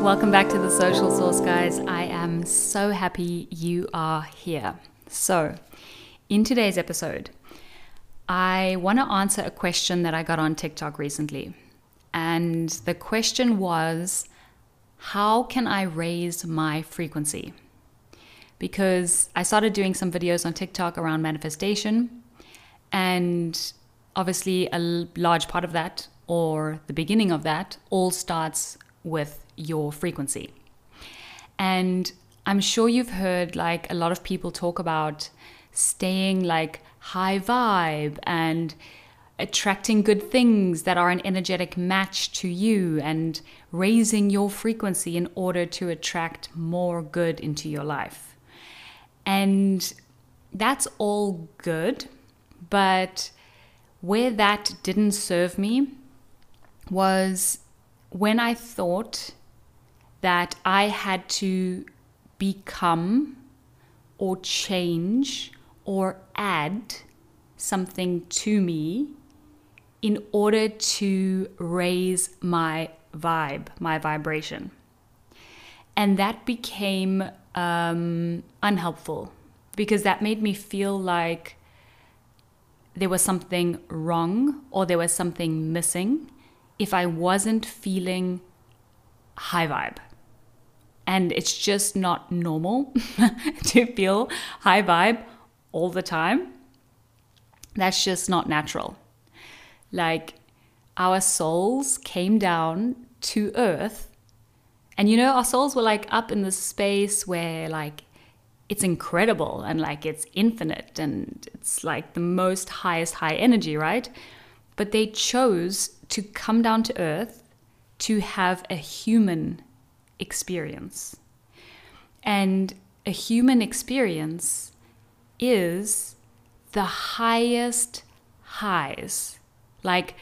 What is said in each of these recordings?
Welcome back to the Social Sauce, guys. I am so happy you are here. So, in today's episode, I want to answer a question that I got on TikTok recently. And the question was How can I raise my frequency? Because I started doing some videos on TikTok around manifestation, and obviously, a large part of that, or the beginning of that, all starts with your frequency. And I'm sure you've heard like a lot of people talk about staying like high vibe and attracting good things that are an energetic match to you and raising your frequency in order to attract more good into your life. And that's all good, but where that didn't serve me was when I thought that I had to become or change or add something to me in order to raise my vibe, my vibration. And that became um, unhelpful because that made me feel like there was something wrong or there was something missing if I wasn't feeling high vibe. And it's just not normal to feel high vibe all the time. That's just not natural. Like our souls came down to earth. And you know, our souls were like up in this space where like it's incredible and like it's infinite and it's like the most highest high energy, right? But they chose to come down to earth to have a human experience. And a human experience is the highest highs. Like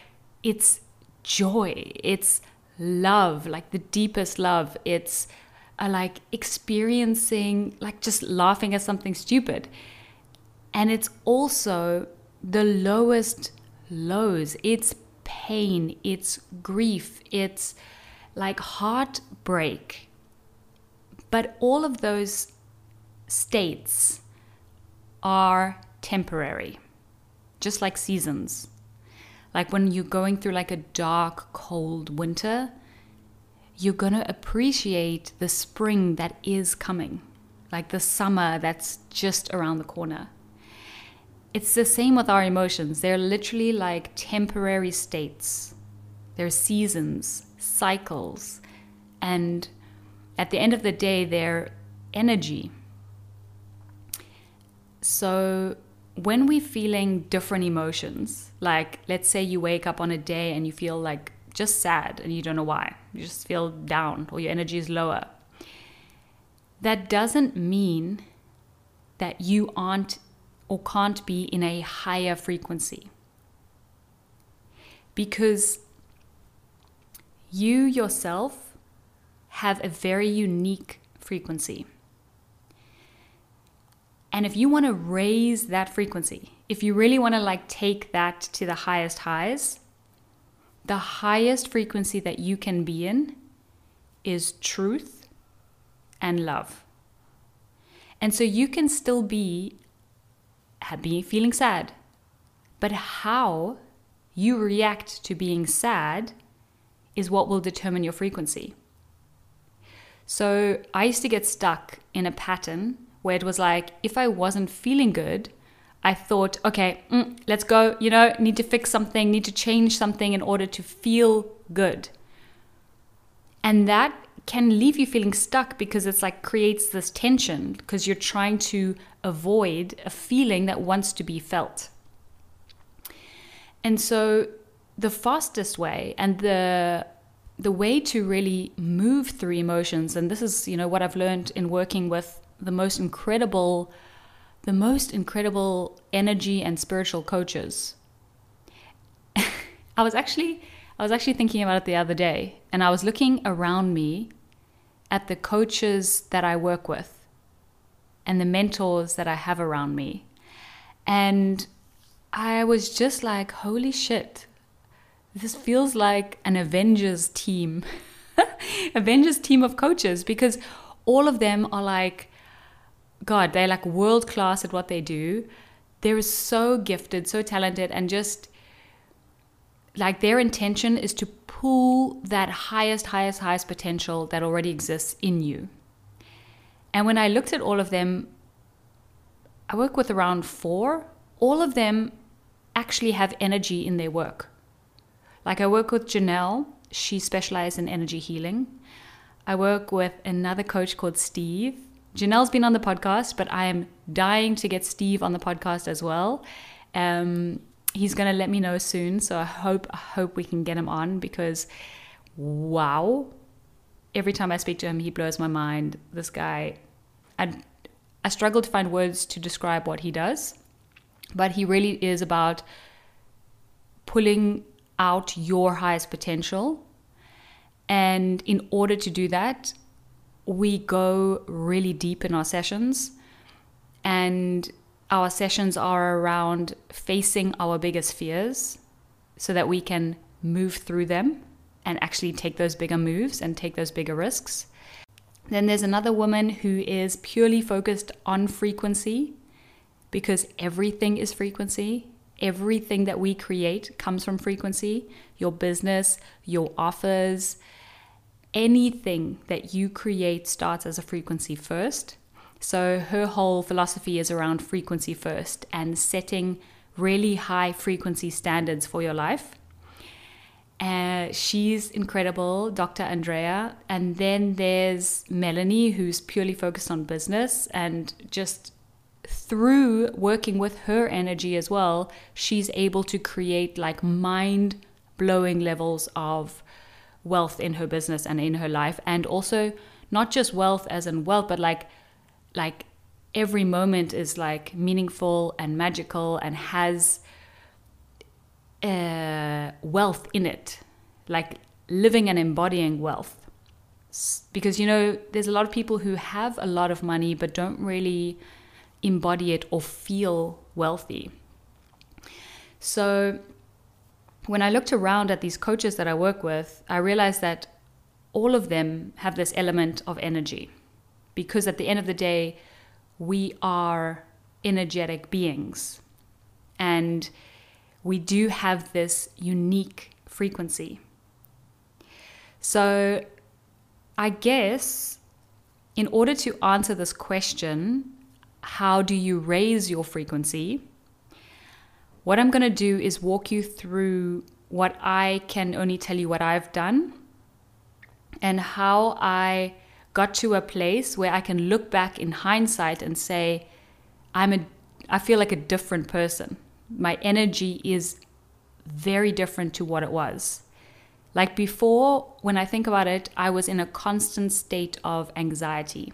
it's joy, it's love, like the deepest love. It's uh, like experiencing, like just laughing at something stupid. And it's also the lowest lows. It's pain, it's grief, it's like heartbreak. But all of those states are temporary, just like seasons. Like when you're going through like a dark, cold winter, you're going to appreciate the spring that is coming, like the summer that's just around the corner. It's the same with our emotions. They're literally like temporary states. They're seasons, cycles, and at the end of the day, they're energy. So when we're feeling different emotions, like let's say you wake up on a day and you feel like just sad and you don't know why, you just feel down or your energy is lower, that doesn't mean that you aren't or can't be in a higher frequency. Because you yourself have a very unique frequency. And if you want to raise that frequency, if you really want to like take that to the highest highs, the highest frequency that you can be in is truth and love. And so you can still be being feeling sad. But how you react to being sad is what will determine your frequency. So I used to get stuck in a pattern where it was like, if I wasn't feeling good, I thought, okay, mm, let's go, you know, need to fix something, need to change something in order to feel good. And that can leave you feeling stuck because it's like creates this tension because you're trying to avoid a feeling that wants to be felt. And so the fastest way and the the way to really move through emotions and this is you know what I've learned in working with the most incredible the most incredible energy and spiritual coaches. I was actually I was actually thinking about it the other day and I was looking around me at the coaches that I work with and the mentors that I have around me. And I was just like, holy shit, this feels like an Avengers team. Avengers team of coaches because all of them are like, God, they're like world class at what they do. They're so gifted, so talented, and just like their intention is to pull that highest, highest, highest potential that already exists in you. And when I looked at all of them, I work with around four. All of them actually have energy in their work. Like I work with Janelle, she specializes in energy healing. I work with another coach called Steve. Janelle's been on the podcast, but I am dying to get Steve on the podcast as well. Um, he's going to let me know soon, so I hope I hope we can get him on because wow, every time I speak to him, he blows my mind. This guy, I I struggle to find words to describe what he does, but he really is about pulling out your highest potential. And in order to do that, we go really deep in our sessions. And our sessions are around facing our biggest fears so that we can move through them and actually take those bigger moves and take those bigger risks. Then there's another woman who is purely focused on frequency because everything is frequency. Everything that we create comes from frequency. Your business, your offers, anything that you create starts as a frequency first. So her whole philosophy is around frequency first and setting really high frequency standards for your life. Uh, she's incredible, Dr. Andrea. And then there's Melanie, who's purely focused on business and just through working with her energy as well, she's able to create like mind blowing levels of wealth in her business and in her life. And also, not just wealth as in wealth, but like like every moment is like meaningful and magical and has uh, wealth in it, like living and embodying wealth. Because you know, there's a lot of people who have a lot of money but don't really embody it or feel wealthy. So, when I looked around at these coaches that I work with, I realized that all of them have this element of energy because at the end of the day, we are energetic beings and we do have this unique frequency. So, I guess in order to answer this question, how do you raise your frequency? What I'm going to do is walk you through what I can only tell you what I've done and how I got to a place where I can look back in hindsight and say, I'm a, I feel like a different person. My energy is very different to what it was. Like before, when I think about it, I was in a constant state of anxiety.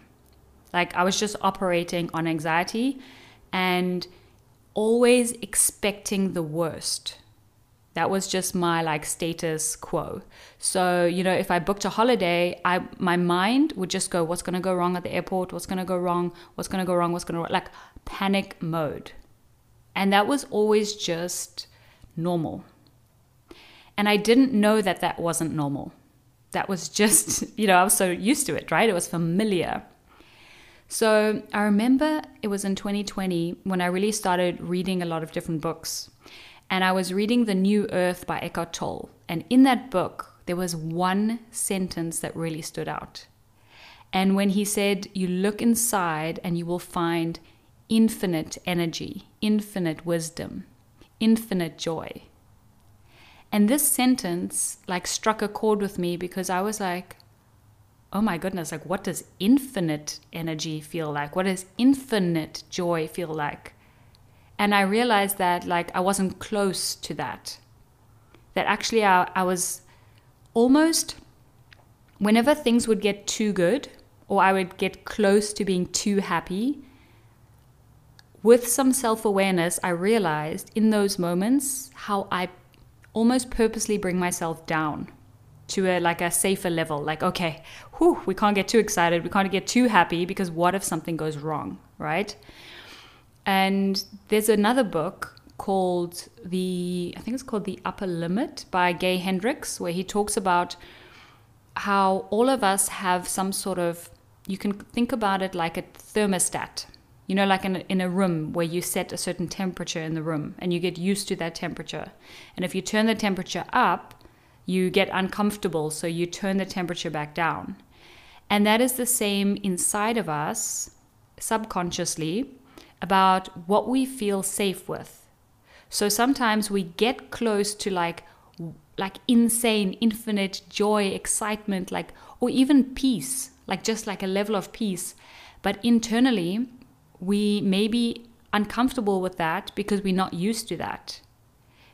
Like I was just operating on anxiety and always expecting the worst. That was just my like status quo. So, you know, if I booked a holiday, I my mind would just go, what's gonna go wrong at the airport? What's gonna go wrong? What's gonna go wrong? What's gonna like panic mode. And that was always just normal. And I didn't know that that wasn't normal. That was just, you know, I was so used to it, right? It was familiar. So I remember it was in 2020 when I really started reading a lot of different books and I was reading The New Earth by Eckhart Tolle. And in that book, there was one sentence that really stood out. And when he said, You look inside and you will find infinite energy, infinite wisdom, infinite joy. And this sentence like struck a chord with me because I was like, oh my goodness, like what does infinite energy feel like? What does infinite joy feel like? And I realized that like I wasn't close to that. That actually I, I was almost whenever things would get too good or I would get close to being too happy, with some self awareness, I realized in those moments how I almost purposely bring myself down to a like a safer level. Like, okay, whew, we can't get too excited, we can't get too happy because what if something goes wrong, right? And there's another book called the I think it's called The Upper Limit by Gay Hendricks, where he talks about how all of us have some sort of, you can think about it like a thermostat. You know, like in a, in a room where you set a certain temperature in the room and you get used to that temperature. And if you turn the temperature up, you get uncomfortable, so you turn the temperature back down. And that is the same inside of us, subconsciously, about what we feel safe with. So sometimes we get close to like like insane infinite joy, excitement, like or even peace, like just like a level of peace. But internally, we may be uncomfortable with that because we're not used to that.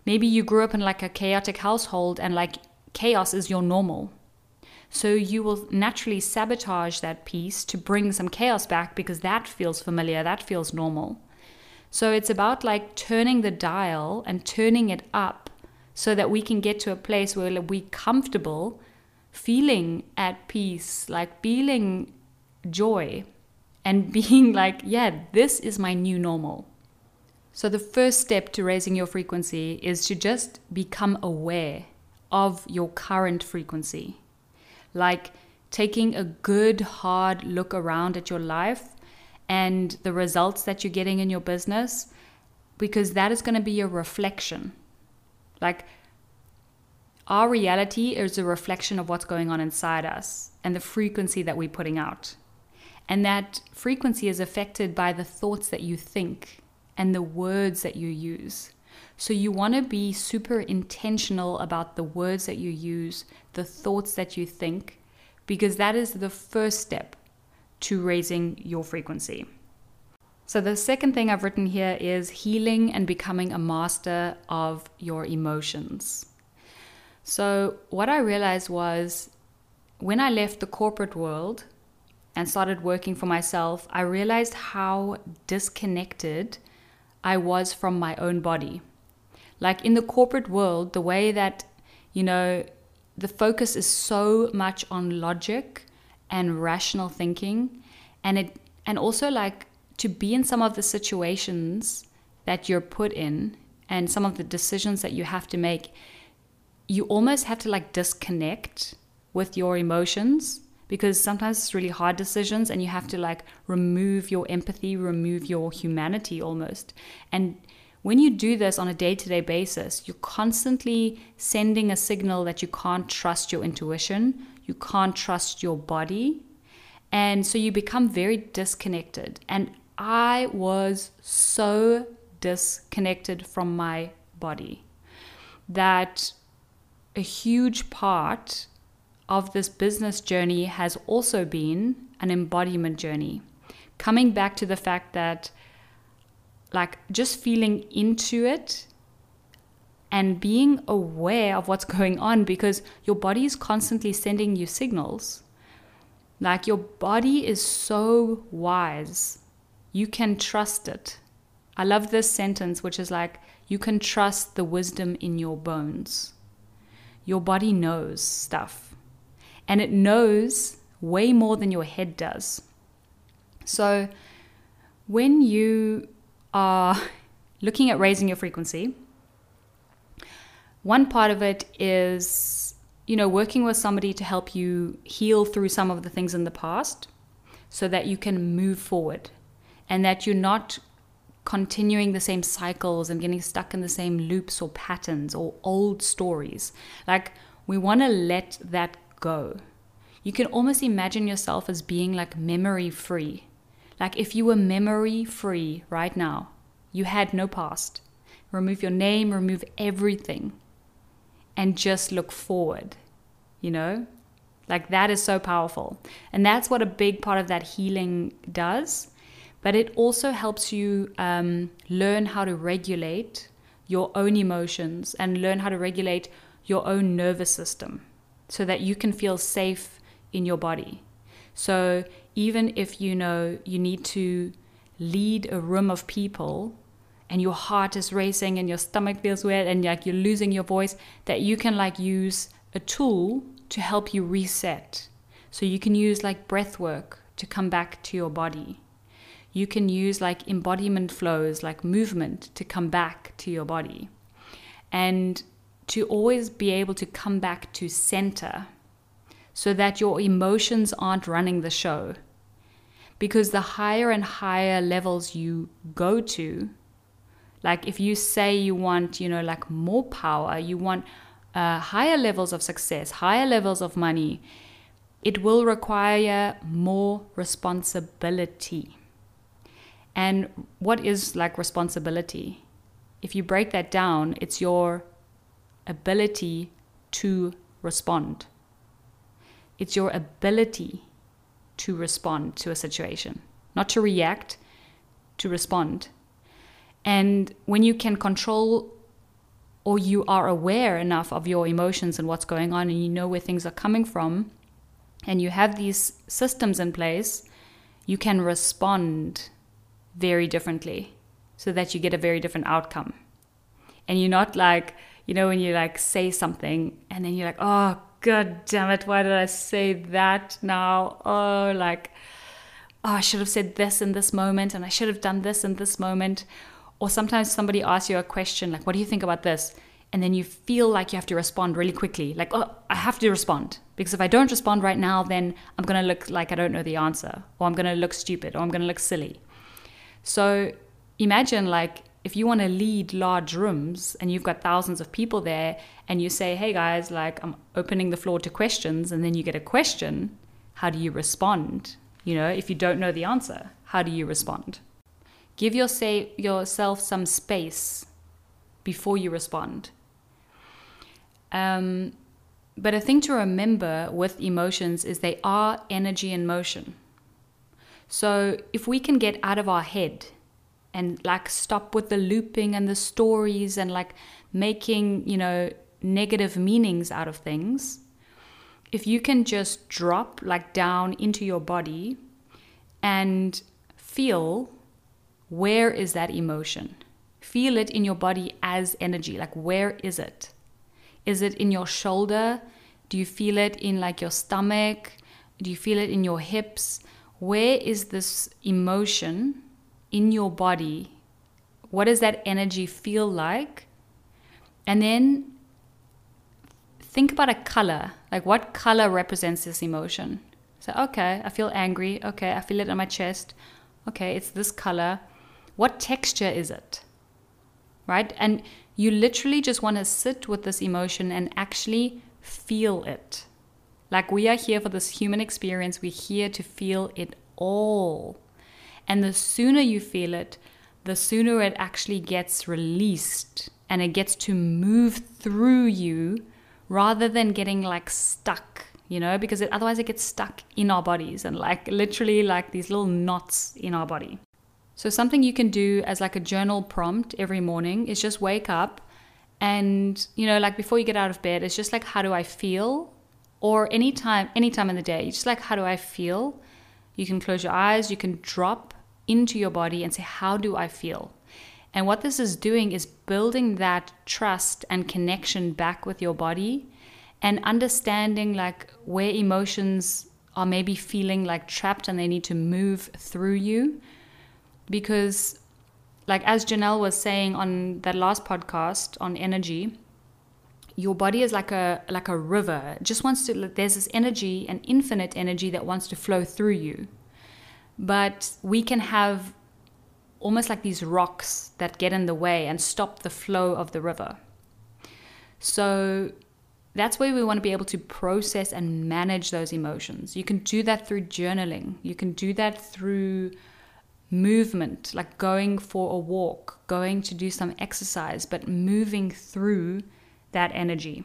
Maybe you grew up in like a chaotic household and like chaos is your normal. So you will naturally sabotage that peace to bring some chaos back because that feels familiar, that feels normal. So it's about like turning the dial and turning it up so that we can get to a place where we're comfortable feeling at peace, like feeling joy and being like, yeah, this is my new normal. So, the first step to raising your frequency is to just become aware of your current frequency. Like taking a good, hard look around at your life and the results that you're getting in your business, because that is going to be a reflection. Like, our reality is a reflection of what's going on inside us and the frequency that we're putting out. And that frequency is affected by the thoughts that you think and the words that you use. So you want to be super intentional about the words that you use, the thoughts that you think, because that is the first step to raising your frequency. So, the second thing I've written here is healing and becoming a master of your emotions. So, what I realized was when I left the corporate world and started working for myself, I realized how disconnected I was from my own body. Like in the corporate world, the way that, you know, the focus is so much on logic and rational thinking and it and also like to be in some of the situations that you're put in and some of the decisions that you have to make you almost have to like disconnect with your emotions because sometimes it's really hard decisions and you have to like remove your empathy remove your humanity almost. And when you do this on a day to day basis, you're constantly sending a signal that you can't trust your intuition, you can't trust your body. And so you become very disconnected. And I was so disconnected from my body that a huge part of this business journey has also been an embodiment journey. Coming back to the fact that like just feeling into it and being aware of what's going on because your body is constantly sending you signals. Like your body is so wise, you can trust it. I love this sentence, which is like, you can trust the wisdom in your bones. Your body knows stuff, and it knows way more than your head does. So, when you are looking at raising your frequency. One part of it is, you know, working with somebody to help you heal through some of the things in the past so that you can move forward and that you're not continuing the same cycles and getting stuck in the same loops or patterns or old stories. Like, we want to let that go. You can almost imagine yourself as being like memory free like if you were memory free right now, you had no past, remove your name, remove everything, and just look forward, you know? Like that is so powerful. And that's what a big part of that healing does. But it also helps you um, learn how to regulate your own emotions and learn how to regulate your own nervous system so that you can feel safe in your body. So even if you know you need to lead a room of people and your heart is racing and your stomach feels weird and like you're losing your voice, that you can like use a tool to help you reset. So you can use like breath work to come back to your body. You can use like embodiment flows, like movement to come back to your body. And to always be able to come back to center so that your emotions aren't running the show. Because the higher and higher levels you go to, like if you say you want, you know, like more power, you want uh, higher levels of success, higher levels of money, it will require more responsibility. And what is like responsibility? If you break that down, it's your ability to respond. It's your ability to respond to a situation, not to react, to respond. And when you can control or you are aware enough of your emotions and what's going on and you know where things are coming from and you have these systems in place, you can respond very differently so that you get a very different outcome. And you're not like, you know, when you like say something and then you're like, oh, god damn it, why did I say that now? Oh, like, oh, I should have said this in this moment and I should have done this in this moment. Or sometimes somebody asks you a question like, what do you think about this? And then you feel like you have to respond really quickly. Like, oh, I have to respond. Because if I don't respond right now, then I'm going to look like I don't know the answer, or I'm going to look stupid, or I'm going to look silly. So imagine like if you want to lead large rooms and you've got thousands of people there and you say, hey guys, like I'm opening the floor to questions, and then you get a question, how do you respond? You know, if you don't know the answer, how do you respond? Give your say, yourself some space before you respond. Um, but a thing to remember with emotions is they are energy in motion. So if we can get out of our head and like stop with the looping and the stories and like making, you know, negative meanings out of things, if you can just drop like down into your body and feel where is that emotion? Feel it in your body as energy. Like, where is it? Is it in your shoulder? Do you feel it in like your stomach? Do you feel it in your hips? Where is this emotion in your body? What does that energy feel like? And then think about a color. Like, what color represents this emotion? So, okay, I feel angry. Okay, I feel it on my chest. Okay, it's this color. What texture is it? Right? And you literally just want to sit with this emotion and actually feel it. Like, we are here for this human experience, we're here to feel it all. And the sooner you feel it, the sooner it actually gets released and it gets to move through you rather than getting like stuck, you know, because it, otherwise it gets stuck in our bodies and like literally like these little knots in our body. So, something you can do as like a journal prompt every morning is just wake up and, you know, like before you get out of bed, it's just like, how do I feel? Or anytime, anytime in the day, just like, how do I feel? You can close your eyes, you can drop into your body and say, How do I feel? And what this is doing is building that trust and connection back with your body and understanding like where emotions are maybe feeling like trapped and they need to move through you. Because, like as Janelle was saying on that last podcast on energy, your body is like a like a river. It just wants to there's this energy, an infinite energy that wants to flow through you. But we can have almost like these rocks that get in the way and stop the flow of the river. So that's where we want to be able to process and manage those emotions. You can do that through journaling. You can do that through movement, like going for a walk, going to do some exercise, but moving through that energy.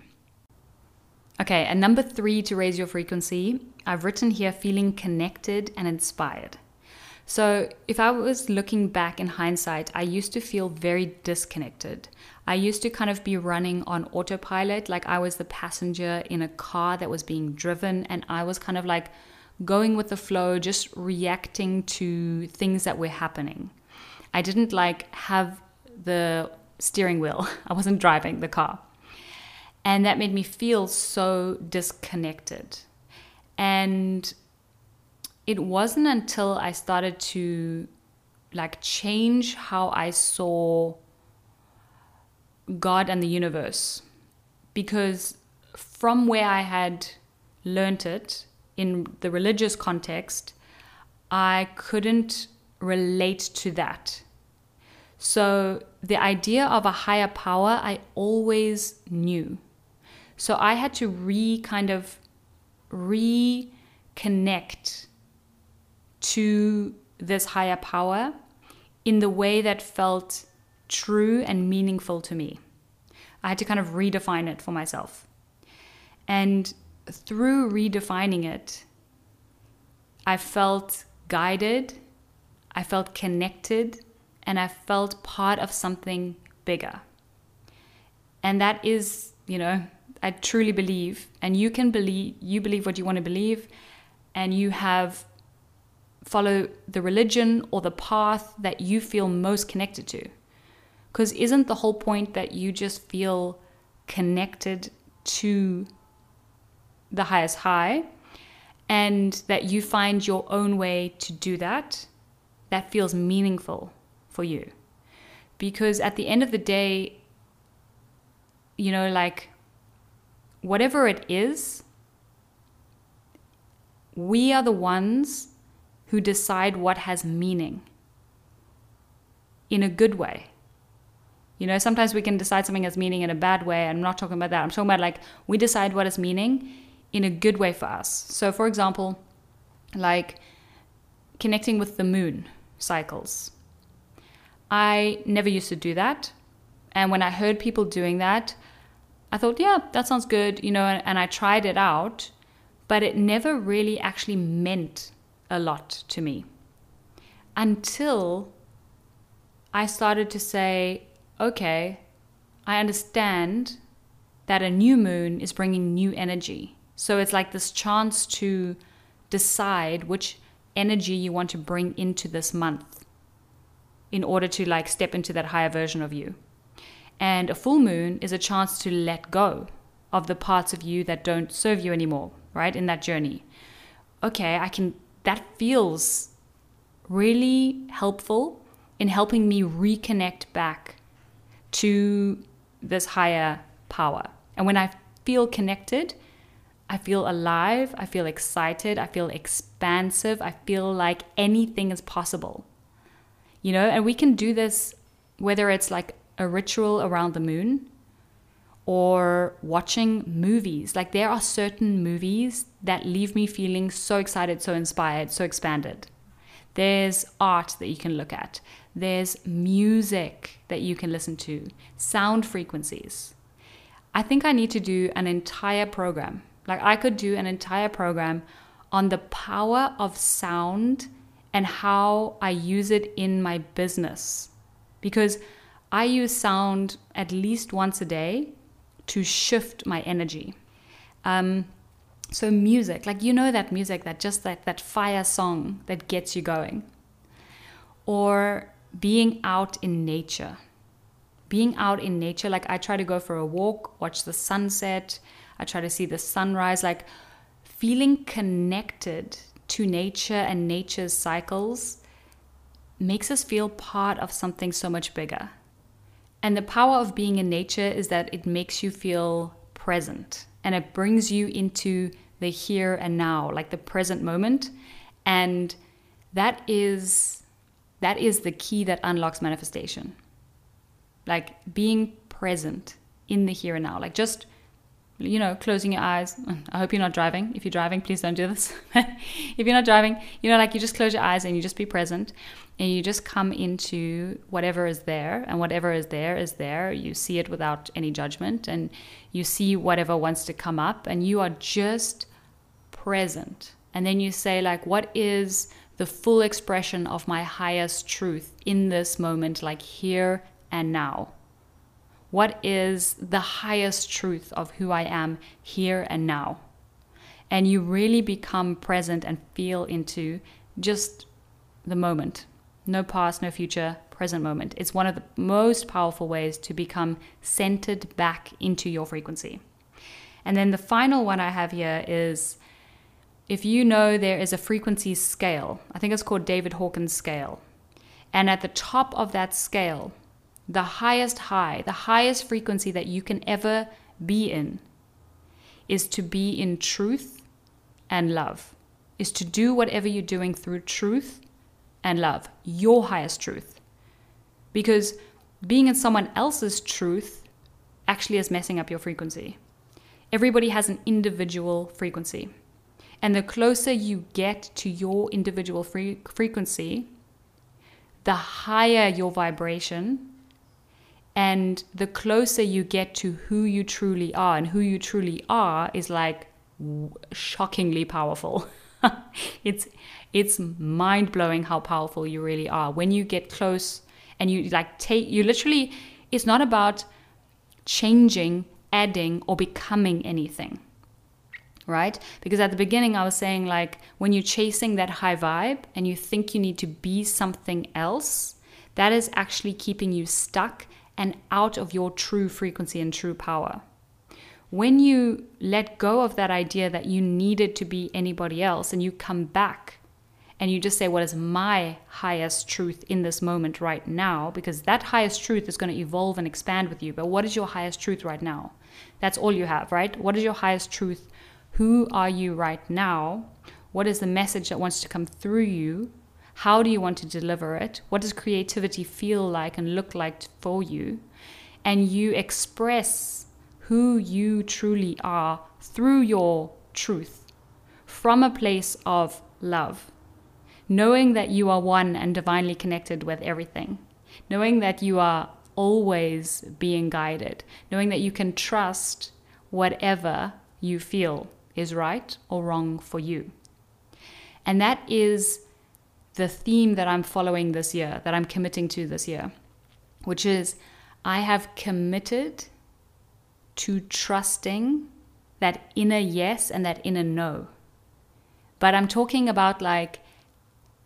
Okay, and number three to raise your frequency, I've written here feeling connected and inspired. So, if I was looking back in hindsight, I used to feel very disconnected. I used to kind of be running on autopilot, like I was the passenger in a car that was being driven, and I was kind of like going with the flow, just reacting to things that were happening. I didn't like have the steering wheel, I wasn't driving the car. And that made me feel so disconnected. And it wasn't until I started to like change how I saw God and the universe because from where I had learnt it in the religious context, I couldn't relate to that. So the idea of a higher power, I always knew. So I had to re kind of reconnect to this higher power in the way that felt true and meaningful to me. I had to kind of redefine it for myself. And through redefining it, I felt guided, I felt connected, and I felt part of something bigger. And that is, you know, I truly believe, and you can believe, you believe what you want to believe, and you have follow the religion or the path that you feel most connected to. Because isn't the whole point that you just feel connected to the highest high and that you find your own way to do that? That feels meaningful for you. Because at the end of the day, you know, like whatever it is, we are the ones who decide what has meaning in a good way. You know, sometimes we can decide something has meaning in a bad way. I'm not talking about that. I'm talking about like we decide what is meaning in a good way for us. So, for example, like connecting with the moon cycles. I never used to do that. And when I heard people doing that, I thought, yeah, that sounds good, you know, and, and I tried it out, but it never really actually meant a lot to me until I started to say, okay, I understand that a new moon is bringing new energy. So it's like this chance to decide which energy you want to bring into this month in order to like step into that higher version of you. And a full moon is a chance to let go of the parts of you that don't serve you anymore, right? In that journey. Okay, I can that feels really helpful in helping me reconnect back to this higher power. And when I feel connected, I feel alive, I feel excited, I feel expansive, I feel like anything is possible. You know, and we can do this whether it's like a ritual around the moon or watching movies. Like there are certain movies that leave me feeling so excited, so inspired, so expanded. There's art that you can look at. There's music that you can listen to, sound frequencies. I think I need to do an entire program. Like I could do an entire program on the power of sound and how I use it in my business. Because I use sound at least once a day to shift my energy. Um, so music, like you know that music, that just that that fire song that gets you going. Or being out in nature. Being out in nature, like I try to go for a walk, watch the sunset, I try to see the sunrise, like feeling connected to nature and nature's cycles makes us feel part of something so much bigger. And the power of being in nature is that it makes you feel present and it brings you into the here and now, like the present moment. And that is that is the key that unlocks manifestation. Like being present in the here and now. Like just you know, closing your eyes. I hope you're not driving. If you're driving, please don't do this. if you're not driving, you know, like you just close your eyes and you just be present and you just come into whatever is there. And whatever is there is there. You see it without any judgment and you see whatever wants to come up and you are just present. And then you say, like, what is the full expression of my highest truth in this moment, like here and now? What is the highest truth of who I am here and now? And you really become present and feel into just the moment. No past, no future, present moment. It's one of the most powerful ways to become centered back into your frequency. And then the final one I have here is if you know there is a frequency scale, I think it's called David Hawkins scale. And at the top of that scale, the highest high, the highest frequency that you can ever be in is to be in truth and love is to do whatever you're doing through truth and love, your highest truth. Because being in someone else's truth actually is messing up your frequency. Everybody has an individual frequency. And the closer you get to your individual free- frequency, the higher your vibration and the closer you get to who you truly are. And who you truly are is like shockingly powerful. it's it's mind blowing how powerful you really are when you get close and you like take you literally it's not about changing adding or becoming anything right because at the beginning i was saying like when you're chasing that high vibe and you think you need to be something else that is actually keeping you stuck and out of your true frequency and true power when you let go of that idea that you needed to be anybody else and you come back and you just say, What is my highest truth in this moment right now? Because that highest truth is going to evolve and expand with you. But what is your highest truth right now? That's all you have, right? What is your highest truth? Who are you right now? What is the message that wants to come through you? How do you want to deliver it? What does creativity feel like and look like for you? And you express who you truly are through your truth from a place of love knowing that you are one and divinely connected with everything, knowing that you are always being guided, knowing that you can trust whatever you feel is right or wrong for you. And that is the theme that I'm following this year, that I'm committing to this year, which is I have committed to trusting that inner yes and that inner no. But I'm talking about like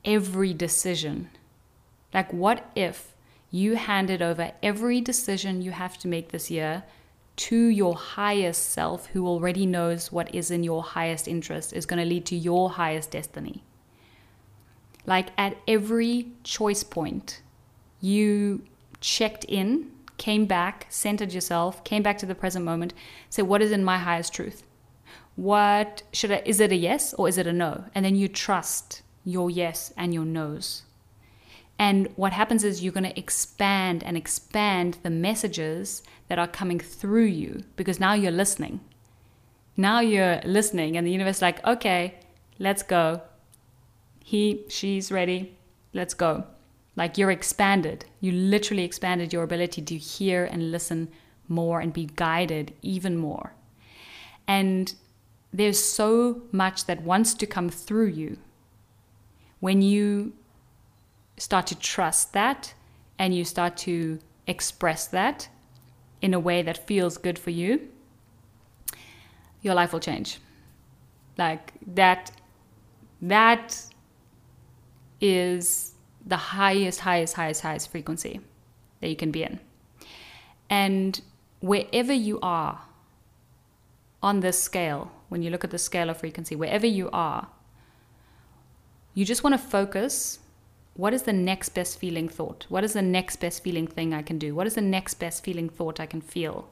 every decision. Like, what if you handed over every decision you have to make this year to your highest self, who already knows what is in your highest interest, is going to lead to your highest destiny? Like, at every choice point, you checked in, came back, centered yourself, came back to the present moment, say, What is in my highest truth? What should I, is it a yes or is it a no? And then you trust your yes and your no's. And what happens is you're going to expand and expand the messages that are coming through you because now you're listening. Now you're listening, and the universe is like, okay, let's go. He, she's ready. Let's go. Like you're expanded. You literally expanded your ability to hear and listen more and be guided even more. And there's so much that wants to come through you when you start to trust that and you start to express that in a way that feels good for you, your life will change. Like that, that is the highest, highest, highest, highest frequency that you can be in. And wherever you are on this scale, when you look at the scale of frequency, wherever you are, you just want to focus what is the next best feeling thought? What is the next best feeling thing I can do? What is the next best feeling thought I can feel?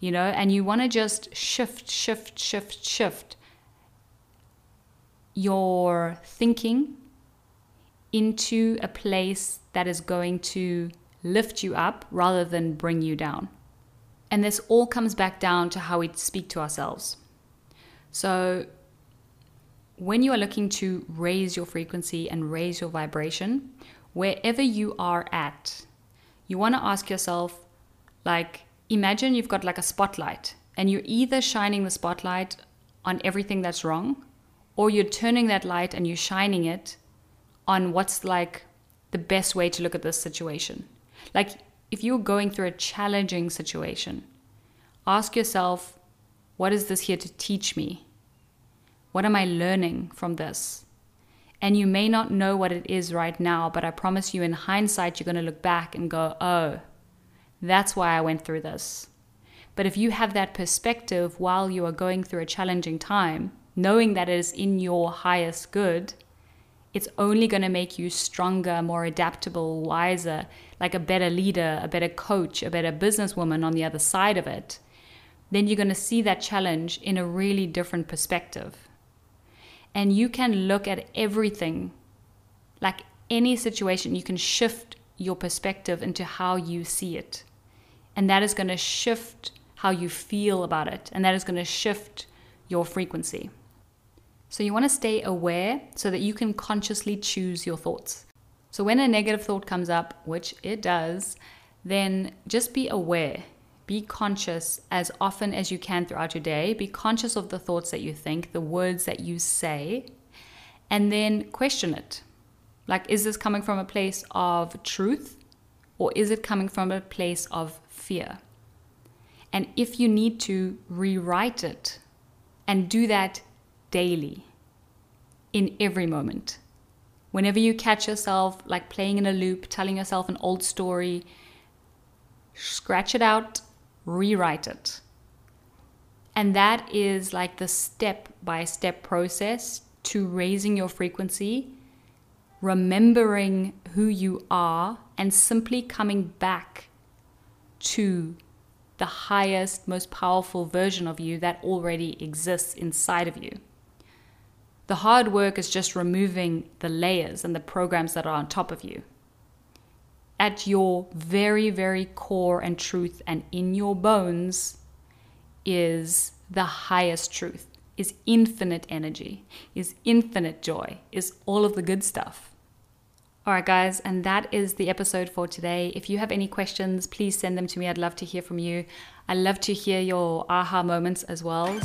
You know, and you want to just shift, shift, shift, shift your thinking into a place that is going to lift you up rather than bring you down. And this all comes back down to how we speak to ourselves. So, when you are looking to raise your frequency and raise your vibration, wherever you are at, you want to ask yourself, like, imagine you've got like a spotlight and you're either shining the spotlight on everything that's wrong or you're turning that light and you're shining it on what's like the best way to look at this situation. Like, if you're going through a challenging situation, ask yourself, what is this here to teach me? What am I learning from this? And you may not know what it is right now, but I promise you, in hindsight, you're going to look back and go, oh, that's why I went through this. But if you have that perspective while you are going through a challenging time, knowing that it is in your highest good, it's only going to make you stronger, more adaptable, wiser, like a better leader, a better coach, a better businesswoman on the other side of it. Then you're going to see that challenge in a really different perspective And you can look at everything, like any situation, you can shift your perspective into how you see it. And that is going to shift how you feel about it. And that is going to shift your frequency. So you want to stay aware so that you can consciously choose your thoughts. So when a negative thought comes up, which it does, then just be aware. Be conscious as often as you can throughout your day. Be conscious of the thoughts that you think, the words that you say, and then question it. Like, is this coming from a place of truth or is it coming from a place of fear? And if you need to rewrite it and do that daily in every moment. Whenever you catch yourself like playing in a loop, telling yourself an old story, scratch it out, rewrite it. And that is like the step by step process to raising your frequency, remembering who you are, and simply coming back to the highest, most powerful version of you that already exists inside of you. The hard work is just removing the layers and the programs that are on top of you. At your very, very core and truth and in your bones is the highest truth, is infinite energy, is infinite joy, is all of the good stuff. All right, guys, and that is the episode for today. If you have any questions, please send them to me. I'd love to hear from you. I love to hear your aha moments as well.